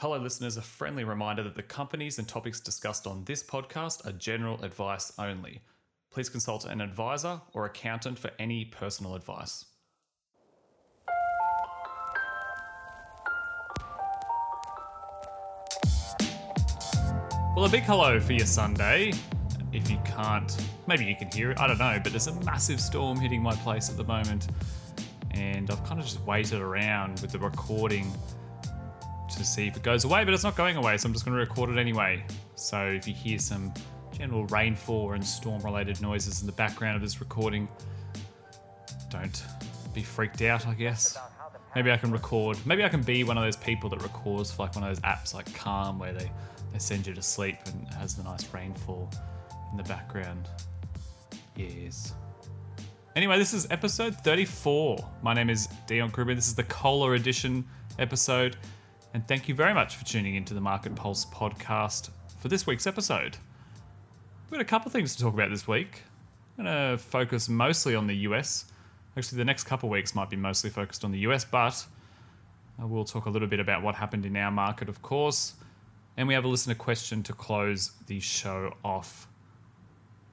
Hello, listeners. A friendly reminder that the companies and topics discussed on this podcast are general advice only. Please consult an advisor or accountant for any personal advice. Well, a big hello for your Sunday. If you can't, maybe you can hear it, I don't know, but there's a massive storm hitting my place at the moment. And I've kind of just waited around with the recording to see if it goes away, but it's not going away, so I'm just going to record it anyway. So if you hear some general rainfall and storm related noises in the background of this recording, don't be freaked out, I guess. Maybe I can record, maybe I can be one of those people that records for like one of those apps like Calm where they, they send you to sleep and has the nice rainfall in the background. Yes. Anyway, this is episode 34. My name is Dion Kruger. This is the Cola edition episode. And thank you very much for tuning into the Market Pulse podcast for this week's episode. We've got a couple things to talk about this week. I'm going to focus mostly on the US. Actually, the next couple weeks might be mostly focused on the US, but uh, I will talk a little bit about what happened in our market, of course. And we have a listener question to close the show off.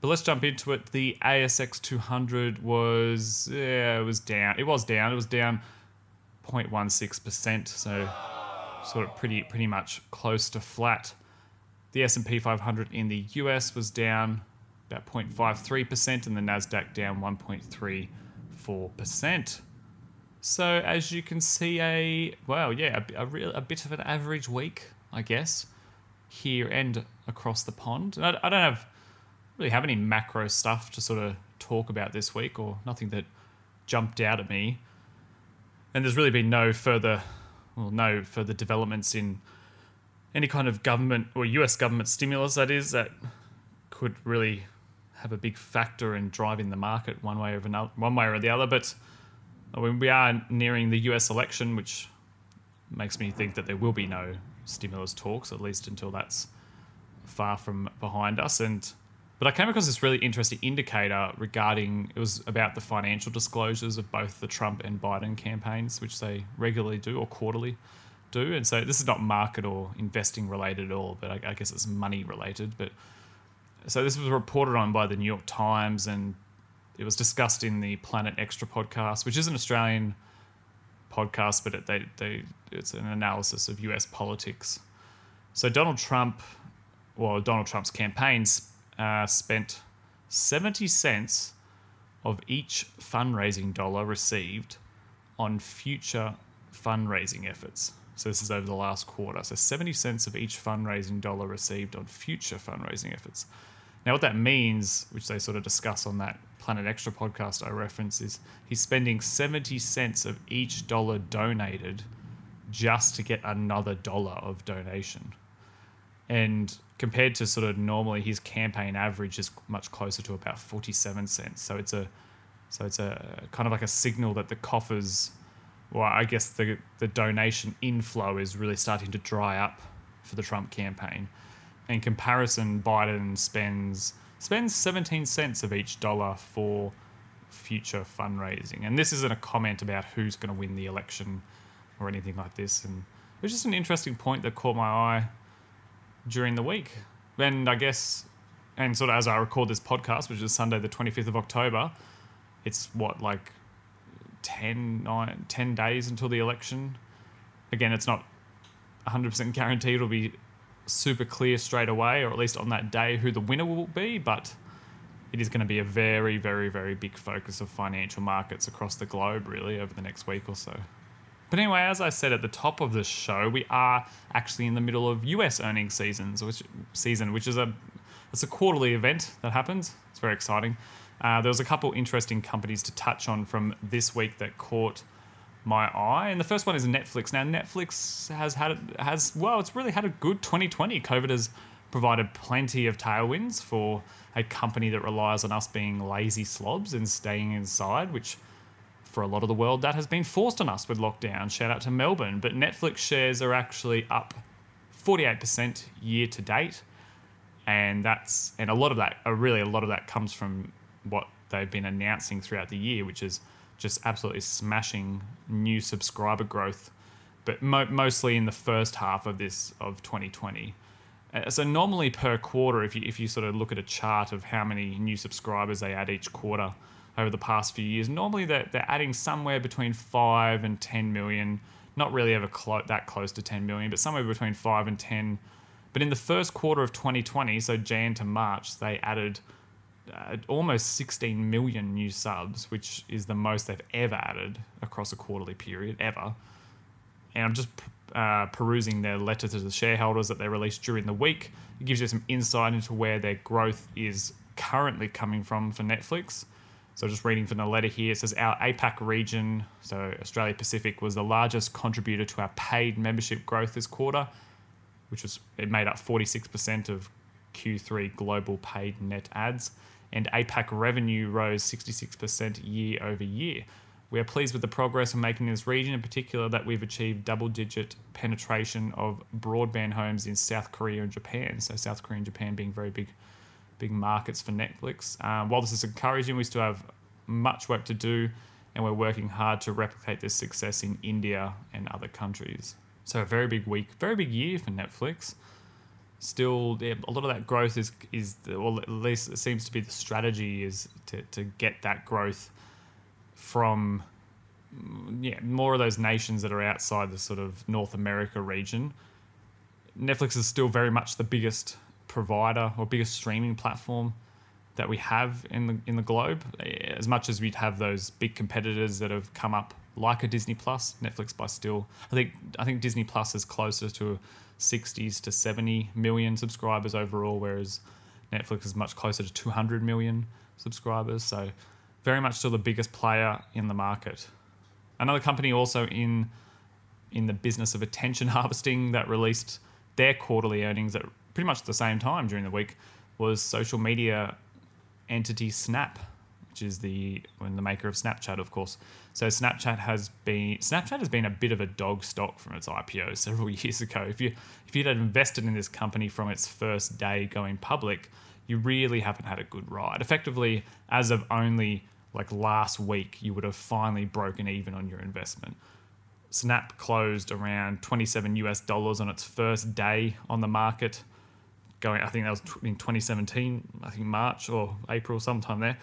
But let's jump into it. The ASX 200 was yeah, it was down. It was down. It was down 0.16%, so sort of pretty pretty much close to flat. The S&P 500 in the US was down about 0.53% and the Nasdaq down 1.34%. So as you can see a well, yeah, a, a, real, a bit of an average week, I guess, here and across the pond. I, I don't have really have any macro stuff to sort of talk about this week or nothing that jumped out at me. And there's really been no further well, no further developments in any kind of government or US government stimulus that is that could really have a big factor in driving the market one way or another, one way or the other. But uh, when we are nearing the US election, which makes me think that there will be no stimulus talks, at least until that's far from behind us. And but I came across this really interesting indicator regarding it was about the financial disclosures of both the Trump and Biden campaigns, which they regularly do or quarterly do. And so this is not market or investing related at all, but I, I guess it's money related. But so this was reported on by the New York Times and it was discussed in the Planet Extra podcast, which is an Australian podcast, but it, they, they, it's an analysis of US politics. So Donald Trump, well, Donald Trump's campaigns uh, spent 70 cents of each fundraising dollar received on future fundraising efforts. So this is over the last quarter. So 70 cents of each fundraising dollar received on future fundraising efforts. Now, what that means, which they sort of discuss on that Planet Extra podcast I reference, is he's spending 70 cents of each dollar donated just to get another dollar of donation. And compared to sort of normally his campaign average is much closer to about 47 cents. So it's a so it's a kind of like a signal that the coffers well, I guess the the donation inflow is really starting to dry up for the Trump campaign. In comparison, Biden spends spends 17 cents of each dollar for future fundraising. And this isn't a comment about who's going to win the election or anything like this. And it was just an interesting point that caught my eye during the week. And I guess, and sort of as I record this podcast, which is Sunday, the 25th of October, it's what, like 10, nine, 10 days until the election. Again, it's not 100% guaranteed it'll be super clear straight away, or at least on that day, who the winner will be, but it is going to be a very, very, very big focus of financial markets across the globe, really, over the next week or so. But anyway, as I said at the top of the show, we are actually in the middle of US earnings seasons, which season, which is a it's a quarterly event that happens. It's very exciting. Uh, there was a couple interesting companies to touch on from this week that caught my eye, and the first one is Netflix. Now, Netflix has had has well, it's really had a good 2020. COVID has provided plenty of tailwinds for a company that relies on us being lazy slobs and staying inside, which for a lot of the world, that has been forced on us with lockdown. Shout out to Melbourne. But Netflix shares are actually up 48% year to date. And that's and a lot of that, really a lot of that comes from what they've been announcing throughout the year, which is just absolutely smashing new subscriber growth but mo- mostly in the first half of this of 2020. Uh, so normally per quarter, if you if you sort of look at a chart of how many new subscribers they add each quarter over the past few years, normally they're, they're adding somewhere between five and 10 million. Not really ever clo- that close to 10 million, but somewhere between five and 10. But in the first quarter of 2020, so Jan to March, they added uh, almost 16 million new subs, which is the most they've ever added across a quarterly period ever. And I'm just uh, perusing their letter to the shareholders that they released during the week. It gives you some insight into where their growth is currently coming from for Netflix. So just reading from the letter here, it says our APAC region, so Australia Pacific, was the largest contributor to our paid membership growth this quarter, which was it made up 46% of Q3 global paid net adds, and APAC revenue rose 66% year over year. We are pleased with the progress we're making in this region, in particular that we've achieved double-digit penetration of broadband homes in South Korea and Japan. So South Korea and Japan being very big big markets for Netflix. Um, while this is encouraging, we still have much work to do, and we're working hard to replicate this success in India and other countries. So a very big week, very big year for Netflix. Still, yeah, a lot of that growth is is well, at least it seems to be the strategy is to to get that growth from yeah more of those nations that are outside the sort of North America region. Netflix is still very much the biggest provider or biggest streaming platform that we have in the in the globe. Eh, as much as we'd have those big competitors that have come up like a Disney Plus, Netflix by still I think I think Disney Plus is closer to 60s to 70 million subscribers overall, whereas Netflix is much closer to 200 million subscribers. So very much still the biggest player in the market. Another company also in in the business of attention harvesting that released their quarterly earnings at pretty much the same time during the week was social media entity Snap, which is the when the maker of Snapchat, of course. So Snapchat has been Snapchat has been a bit of a dog stock from its IPO several years ago. If you if you'd had invested in this company from its first day going public, you really haven't had a good ride. Effectively, as of only like last week, you would have finally broken even on your investment. Snap closed around 27 US dollars on its first day on the market going. I think that was in 2017. I think March or April, sometime there.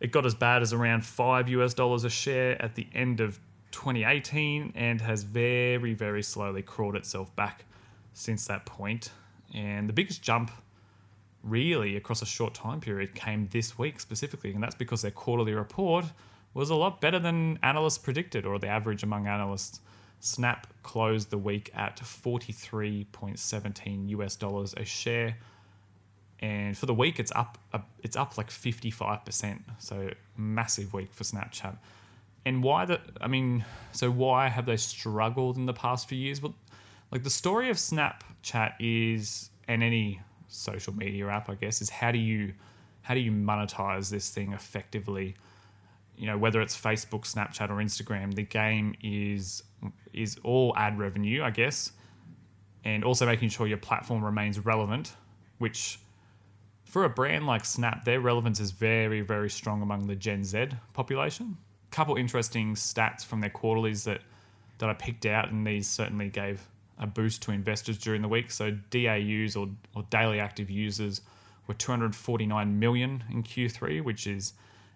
It got as bad as around five US dollars a share at the end of 2018, and has very, very slowly crawled itself back since that point. And the biggest jump, really, across a short time period, came this week specifically, and that's because their quarterly report was a lot better than analysts predicted, or the average among analysts. Snap closed the week at 43.17 US dollars a share. And for the week, it's up, it's up like 55%. So massive week for Snapchat. And why the, I mean, so why have they struggled in the past few years? Well, like the story of Snapchat is, and any social media app, I guess, is how do you, how do you monetize this thing effectively? You know, whether it's Facebook, Snapchat, or Instagram, the game is is all ad revenue, I guess, and also making sure your platform remains relevant, which for a brand like Snap, their relevance is very, very strong among the Gen Z population. A couple interesting stats from their quarterlies that that I picked out, and these certainly gave a boost to investors during the week. So DAUs or, or daily active users were 249 million in Q3, which is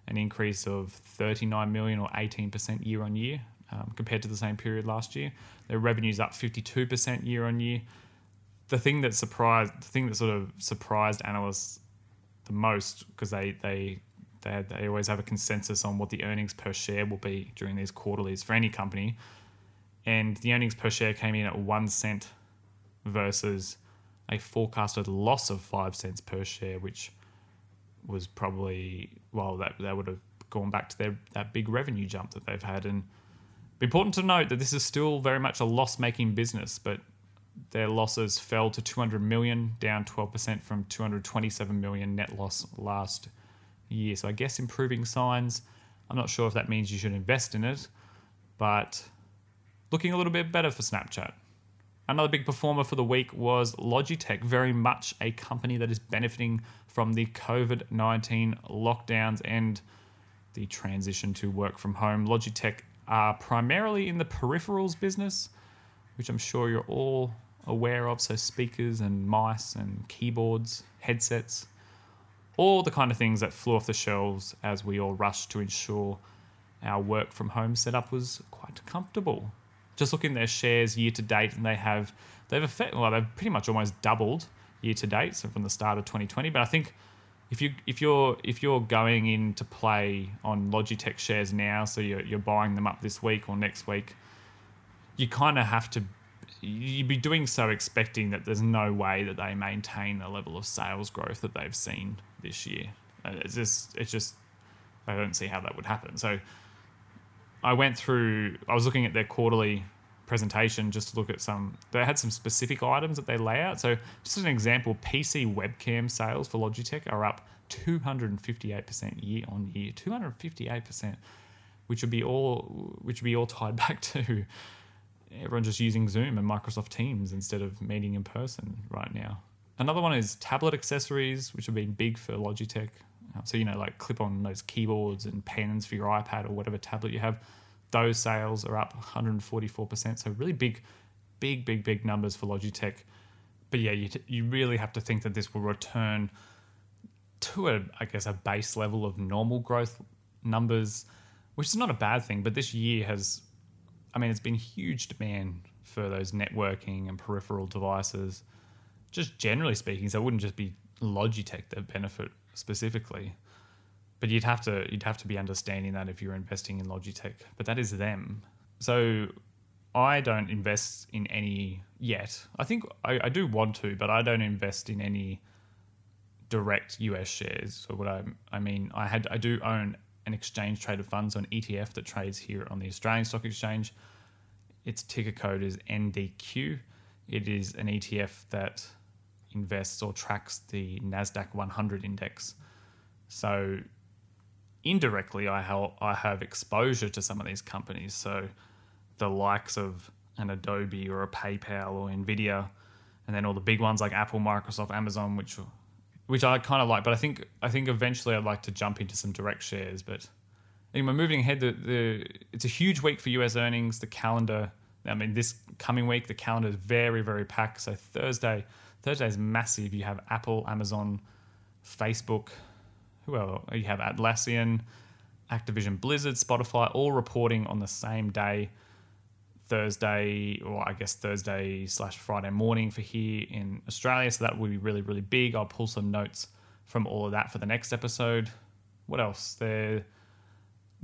an increase of 39 million or 18% year on year um, compared to the same period last year. Their revenue's up 52% year on year. The thing that surprised, the thing that sort of surprised analysts the most, because they they they, they always have a consensus on what the earnings per share will be during these quarterlies for any company, and the earnings per share came in at one cent versus a forecasted loss of five cents per share, which was probably well that that would have gone back to their that big revenue jump that they've had and Important to note that this is still very much a loss making business, but their losses fell to 200 million, down 12% from 227 million net loss last year. So I guess improving signs. I'm not sure if that means you should invest in it, but looking a little bit better for Snapchat. Another big performer for the week was Logitech, very much a company that is benefiting from the COVID 19 lockdowns and the transition to work from home. Logitech are primarily in the peripherals business, which I'm sure you're all aware of. So, speakers and mice and keyboards, headsets, all the kind of things that flew off the shelves as we all rushed to ensure our work from home setup was quite comfortable. Just looking at their shares year to date, and they have they've effect, well they've pretty much almost doubled year to date, so from the start of 2020. But I think if you if you're if you're going in to play on Logitech shares now, so you're you're buying them up this week or next week, you kind of have to you'd be doing so expecting that there's no way that they maintain the level of sales growth that they've seen this year. Uh, it's just it's just I don't see how that would happen. So I went through I was looking at their quarterly presentation just to look at some they had some specific items that they lay out. So just an example, PC webcam sales for Logitech are up 258% year on year. 258%, which would be all which would be all tied back to everyone just using Zoom and Microsoft Teams instead of meeting in person right now. Another one is tablet accessories, which have been big for Logitech. Uh, so, you know, like clip on those keyboards and pens for your iPad or whatever tablet you have. Those sales are up 144%. So, really big, big, big, big numbers for Logitech. But yeah, you, you really have to think that this will return to a, I guess, a base level of normal growth numbers, which is not a bad thing. But this year has, I mean, it's been huge demand for those networking and peripheral devices just generally speaking, so it wouldn't just be Logitech that benefit specifically. But you'd have to you'd have to be understanding that if you're investing in Logitech. But that is them. So I don't invest in any yet. I think I, I do want to, but I don't invest in any direct US shares. So what I I mean, I had I do own an exchange traded funds on ETF that trades here on the Australian Stock Exchange. Its ticker code is NDQ. It is an ETF that invests or tracks the Nasdaq 100 index. So indirectly, I have, I have exposure to some of these companies. So the likes of an Adobe or a PayPal or Nvidia, and then all the big ones like Apple, Microsoft, Amazon, which which I kind of like. But I think I think eventually I'd like to jump into some direct shares. But anyway, moving ahead, the, the it's a huge week for US earnings. The calendar, I mean, this coming week, the calendar is very very packed. So Thursday Thursday is massive. You have Apple, Amazon, Facebook. Who else? You have Atlassian, Activision Blizzard, Spotify, all reporting on the same day. Thursday, or I guess Thursday slash Friday morning for here in Australia. So that will be really, really big. I'll pull some notes from all of that for the next episode. What else? There,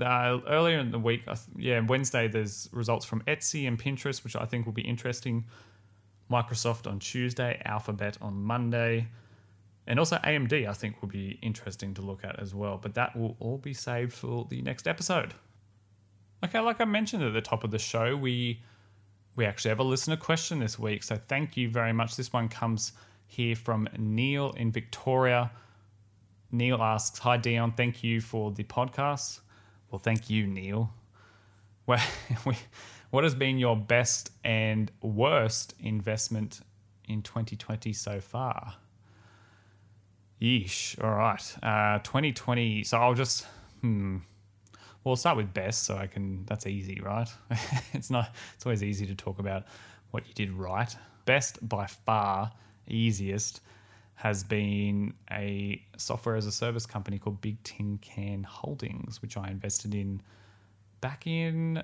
uh, earlier in the week, yeah, Wednesday, there's results from Etsy and Pinterest, which I think will be interesting. Microsoft on Tuesday, Alphabet on Monday, and also AMD, I think, will be interesting to look at as well. But that will all be saved for the next episode. Okay, like I mentioned at the top of the show, we we actually have a listener question this week. So thank you very much. This one comes here from Neil in Victoria. Neil asks, Hi Dion, thank you for the podcast. Well, thank you, Neil. Well, we what has been your best and worst investment in 2020 so far? Yeesh. All right. Uh, 2020. So I'll just, hmm. Well, start with best so I can, that's easy, right? it's not, it's always easy to talk about what you did right. Best by far, easiest, has been a software as a service company called Big Tin Can Holdings, which I invested in back in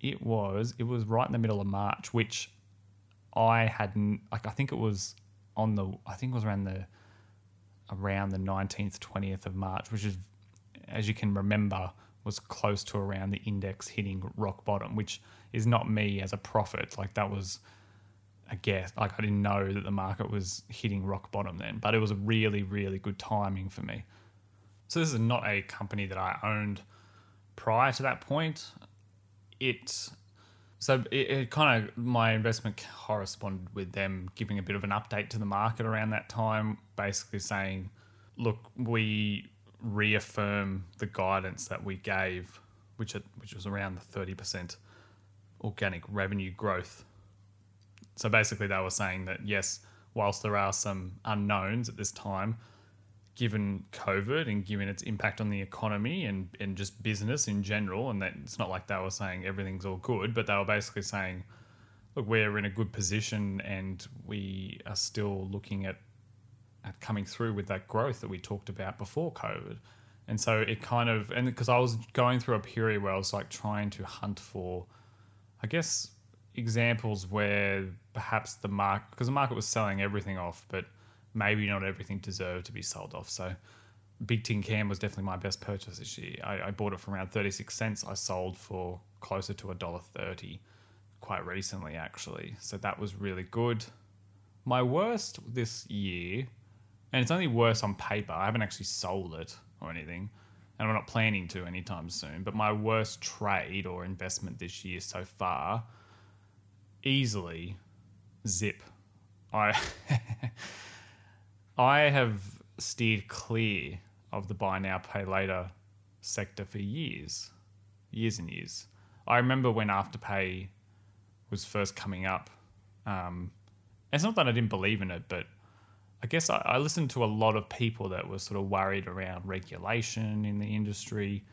it was it was right in the middle of March, which I hadn't like. I think it was on the. I think it was around the around the nineteenth, twentieth of March, which is, as you can remember, was close to around the index hitting rock bottom, which is not me as a profit. Like that was a guess. Like I didn't know that the market was hitting rock bottom then, but it was a really, really good timing for me. So this is not a company that I owned prior to that point it so it, it kind of my investment corresponded with them giving a bit of an update to the market around that time, basically saying, "Look, we reaffirm the guidance that we gave, which which was around the thirty percent organic revenue growth." So basically, they were saying that yes, whilst there are some unknowns at this time, given COVID and given its impact on the economy and, and just business in general, and that it's not like they were saying everything's all good, but they were basically saying, look, we're in a good position and we are still looking at at coming through with that growth that we talked about before COVID. And so it kind of and because I was going through a period where I was like trying to hunt for, I guess, examples where perhaps the market because the market was selling everything off, but maybe not everything deserved to be sold off. So Big Tin Can was definitely my best purchase this year. I, I bought it for around 36 cents. I sold for closer to a dollar thirty quite recently actually. So that was really good. My worst this year, and it's only worse on paper. I haven't actually sold it or anything, and I'm not planning to anytime soon. But my worst trade or investment this year so far, easily, Zip. I I have steered clear of the buy now pay later sector for years, years and years. I remember when Afterpay was first coming up. Um, it's not that I didn't believe in it, but I guess I, I, listened to a lot of people that were sort of worried around regulation in the industry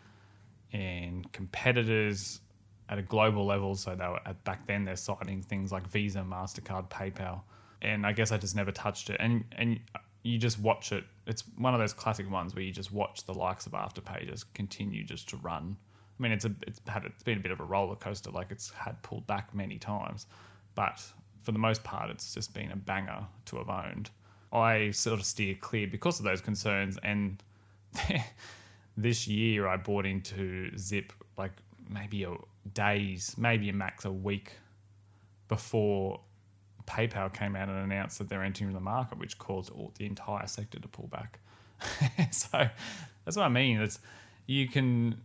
and competitors at a global level. So they were at, back then they're citing things like Visa, Mastercard, PayPal, and I guess I just never touched it. And and you just watch it. It's one of those classic ones where you just watch the likes of Afterpay just continue just to run I mean, it's a it's had it's been a bit of a roller coaster. Like it's had pulled back many times, but for the most part, it's just been a banger to have owned. I sort of steer clear because of those concerns. And this year, I bought into Zip like maybe a days, maybe a max a week before PayPal came out and announced that they're entering the market, which caused all, the entire sector to pull back. so that's what I mean. It's you can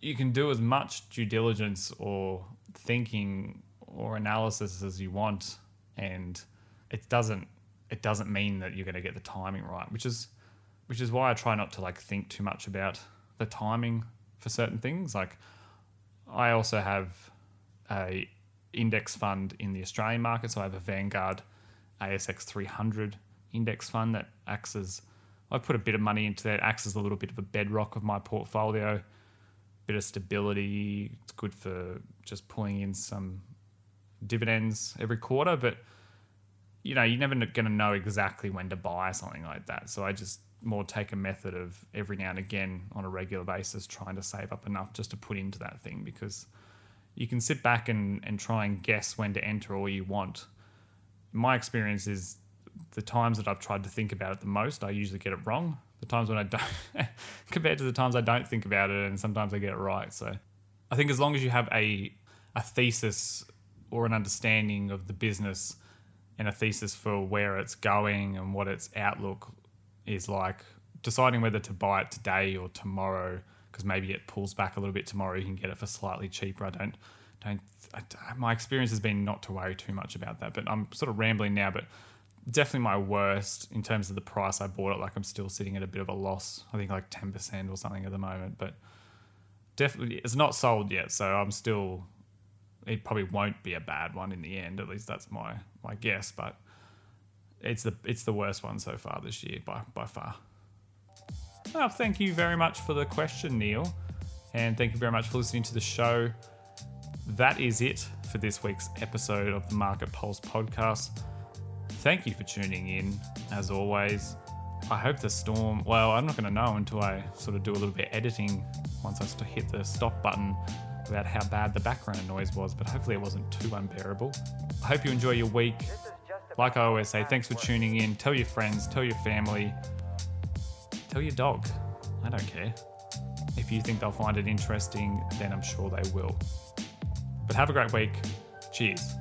you can do as much due diligence or thinking or analysis as you want, and it doesn't it doesn't mean that you're going to get the timing right, which is which is why I try not to like think too much about the timing for certain things. Like I also have a index fund in the Australian market, so I have a Vanguard ASX 300 index fund that acts as I put a bit of money into that, acts as a little bit of a bedrock of my portfolio bit of stability. It's good for just pulling in some dividends every quarter, but you know, you're never going to know exactly when to buy something like that. So I just more take a method of every now and again on a regular basis trying to save up enough just to put into that thing because you can sit back and, and try and guess when to enter all you want. My experience is the times that I've tried to think about it the most, I usually get it wrong the times when I don't, compared to the times I don't think about it, and sometimes I get it right. So I think as long as you have a a thesis or an understanding of the business and a thesis for where it's going and what its outlook is like, deciding whether to buy it today or tomorrow, because maybe it pulls back a little bit tomorrow, you can get it for slightly cheaper. I don't, don't. I, my experience has been not to worry too much about that, but I'm sort of rambling now. But definitely my worst in terms of the price I bought it. Like I'm still sitting at a bit of a loss. I think like ten percent or something at the moment, but definitely it's not sold yet. So I'm still. It probably won't be a bad one in the end. At least that's my my guess. But it's the it's the worst one so far this year by by far. Well, thank you very much for the question, Neil, and thank you very much for listening to the show. That is it for this week's episode of the Market Pulse podcast thank you for tuning in, as always. I hope the storm, well, I'm not going to know until I sort of do a little bit of editing once I hit the stop button about how bad the background noise was, but hopefully it wasn't too unbearable. I hope you enjoy your week. Like I always say, thanks for tuning in. Tell your friends, tell your family, tell your dog. I don't care. If you think they'll find it interesting, then I'm sure they will. But have a great week. Cheers.